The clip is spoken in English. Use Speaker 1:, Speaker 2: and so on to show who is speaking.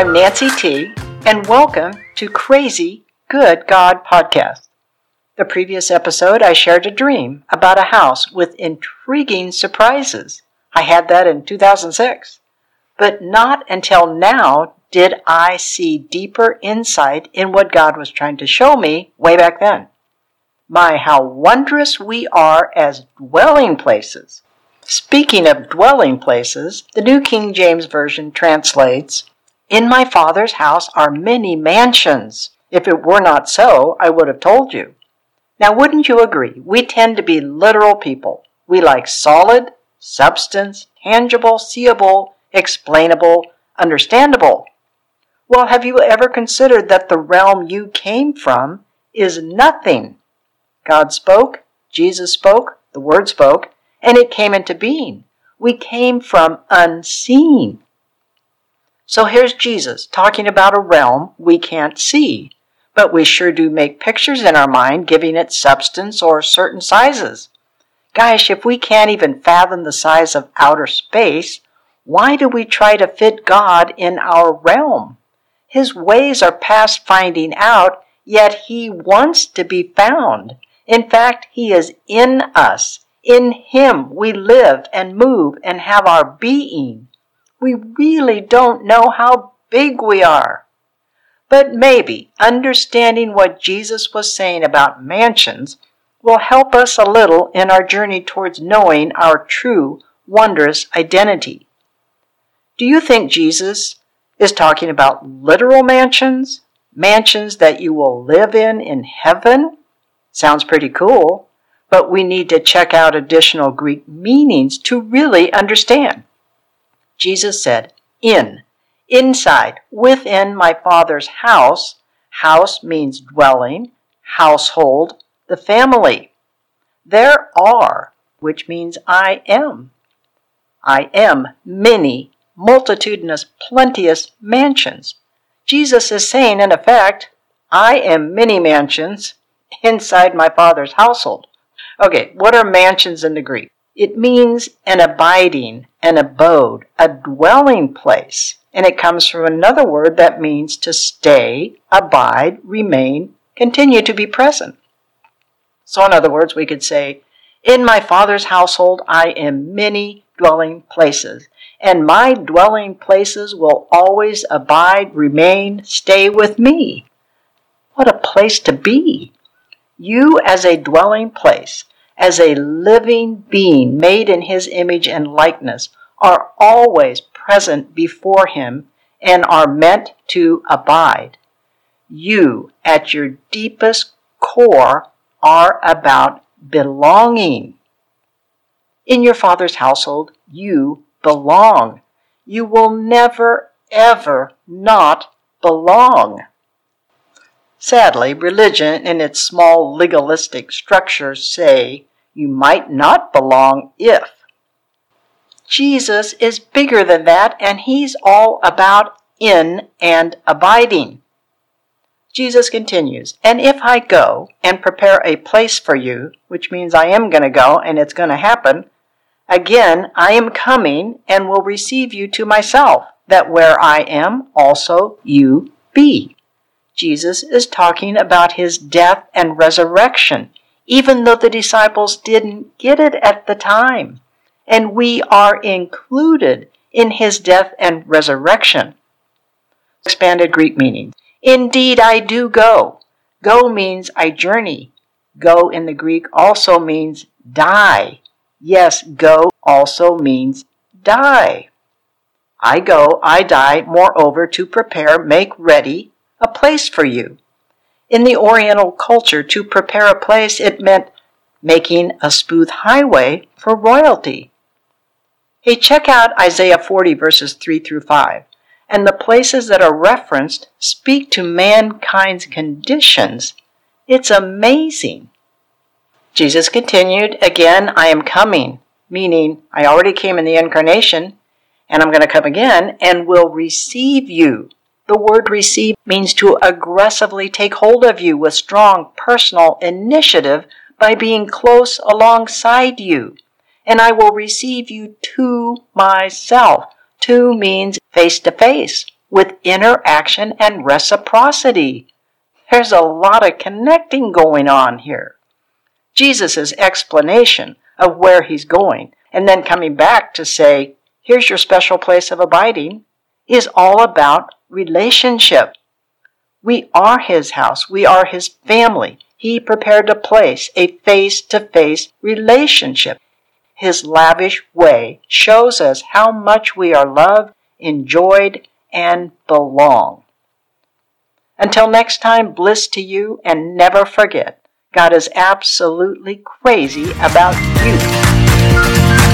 Speaker 1: I'm Nancy T, and welcome to Crazy Good God Podcast. The previous episode, I shared a dream about a house with intriguing surprises. I had that in 2006. But not until now did I see deeper insight in what God was trying to show me way back then. My, how wondrous we are as dwelling places. Speaking of dwelling places, the New King James Version translates, In my Father's house are many mansions. If it were not so, I would have told you. Now, wouldn't you agree? We tend to be literal people. We like solid, substance, tangible, seeable, explainable, understandable. Well, have you ever considered that the realm you came from is nothing? God spoke, Jesus spoke, the Word spoke, and it came into being. We came from unseen. So here's Jesus talking about a realm we can't see, but we sure do make pictures in our mind giving it substance or certain sizes. Gosh, if we can't even fathom the size of outer space, why do we try to fit God in our realm? His ways are past finding out, yet He wants to be found. In fact, He is in us. In Him we live and move and have our being. We really don't know how big we are. But maybe understanding what Jesus was saying about mansions will help us a little in our journey towards knowing our true, wondrous identity. Do you think Jesus is talking about literal mansions, mansions that you will live in in heaven. Sounds pretty cool, but we need to check out additional Greek meanings to really understand. Jesus said, in, inside, within my Father's house. House means dwelling, household, the family. There are, which means I am. I am many multitudinous, plenteous mansions. Jesus is saying, in effect, I am many mansions inside my Father's household. Okay, what are mansions in the Greek? It means an abiding, an abode, a dwelling place. And it comes from another word that means to stay, abide, remain, continue to be present. So, in other words, we could say, In my Father's household I am many dwelling places and my dwelling places will always abide, remain, stay with me. What a place to be! You, as a dwelling place, as a living being made in His image and likeness, are always present before Him and are meant to abide. You, at your deepest core, are about belonging. In your Father's household, you belong. You will never, ever not belong. Sadly, religion in its small legalistic structures say you might not belong if. Jesus is bigger than that, and he's all about in and abiding. Jesus continues, And if I go and prepare a place for you, which means I am going to go and it's going to happen, Again, I am coming and will receive you to myself, that where I am, also you be. Jesus is talking about his death and resurrection, even though the disciples didn't get it at the time. And we are included in his death and resurrection. Expanded Greek meaning. Indeed, I do go. Go means I journey. Go in the Greek also means die. Yes, go also means die. I go, I die, moreover, to prepare, make ready a place for you. In the Oriental culture, to prepare a place, it meant making a smooth highway for royalty. Hey, check out Isaiah 40, verses 3 through 5. And the places that are referenced speak to mankind's conditions. It's amazing. Jesus continued, Again, I am coming, meaning I already came in the incarnation, and I'm going to come again and will receive you. The word receive means to aggressively take hold of you with strong personal initiative by being close alongside you. And I will receive you to myself. To means face to face, with interaction and reciprocity. There's a lot of connecting going on here. Jesus' explanation of where he's going and then coming back to say, here's your special place of abiding, is all about relationship. We are his house. We are his family. He prepared a place, a face to face relationship. His lavish way shows us how much we are loved, enjoyed, and belong. Until next time, bliss to you, and never forget God is absolutely crazy about you.